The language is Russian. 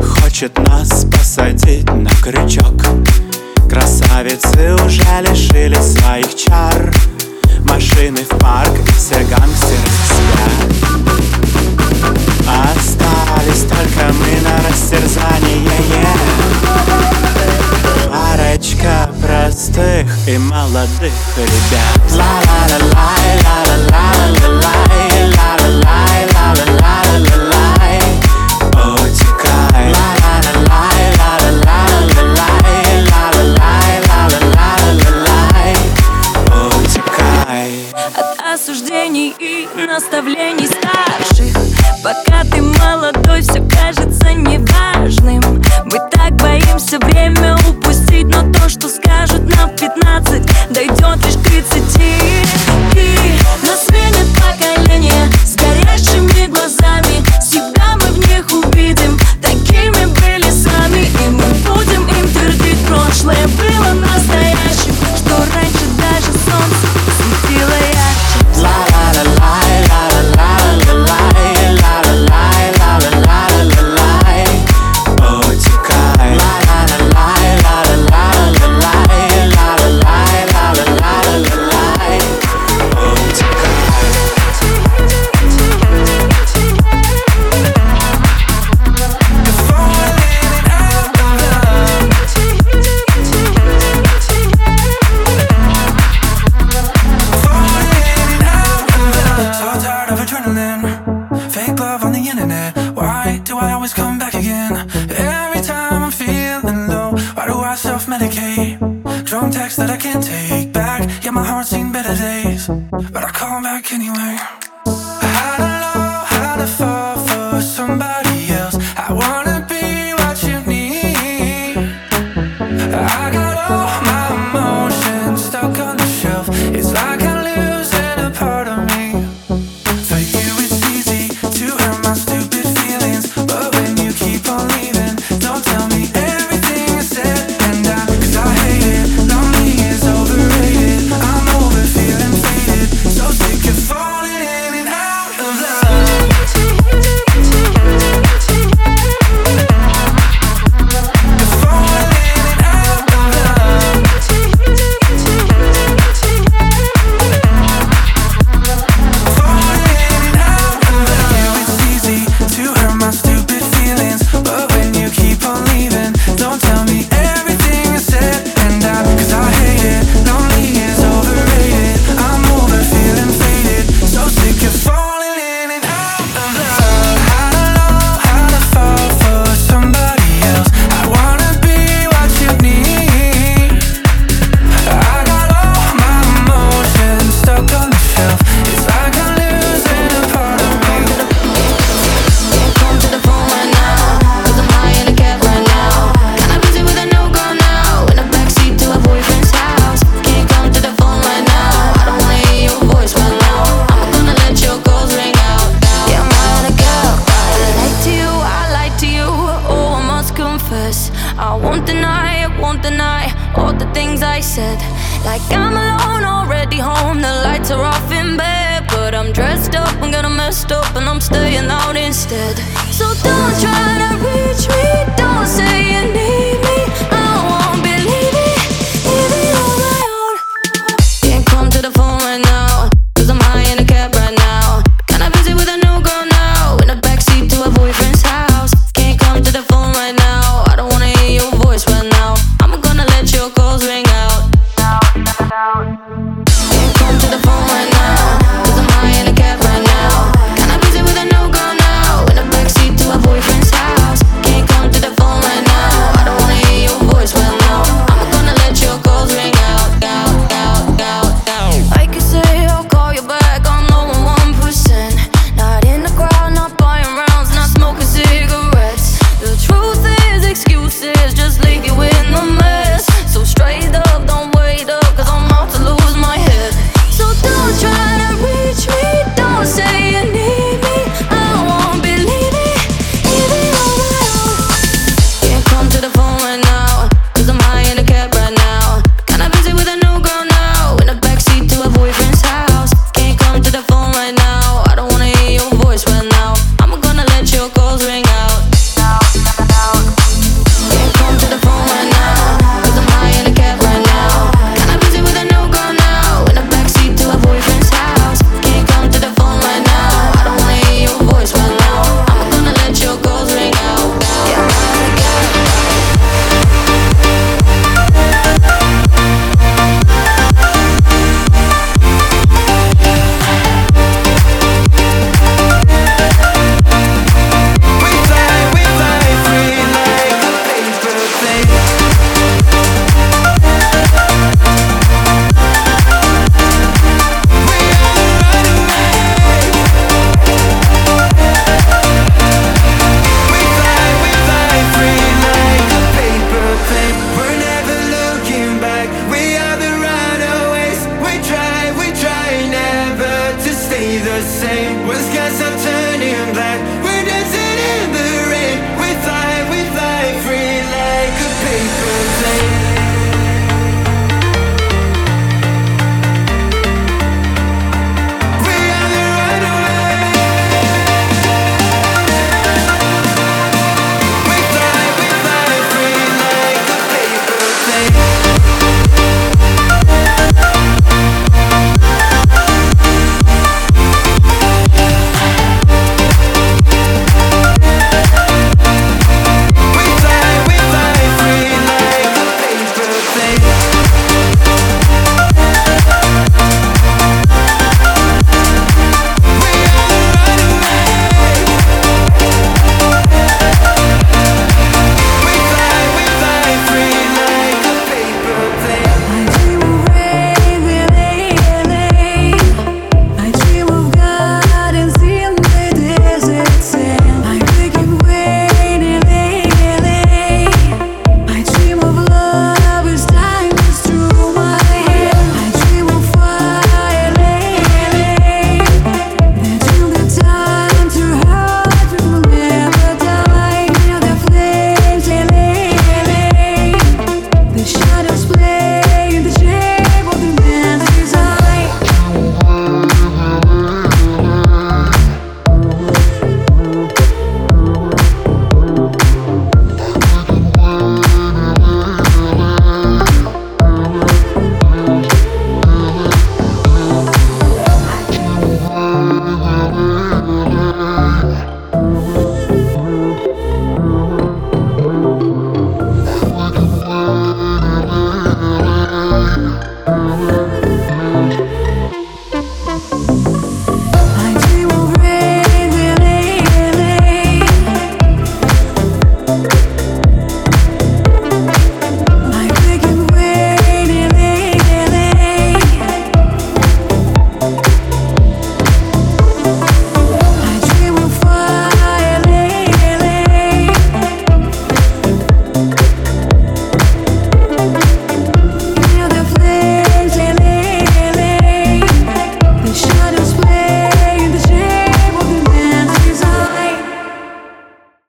Хочет нас посадить на крючок. Красавицы уже лишили своих чар. Машины в парк, все гангстеры спят Остались только мы на растерзание Парочка простых и молодых ребят. Ла-ла-ла-лай, ла-ла-ла-ла-ла-лай осуждений и наставлений старших. Пока ты молодой, stop up and I'm staying out instead. So don't try to reach me.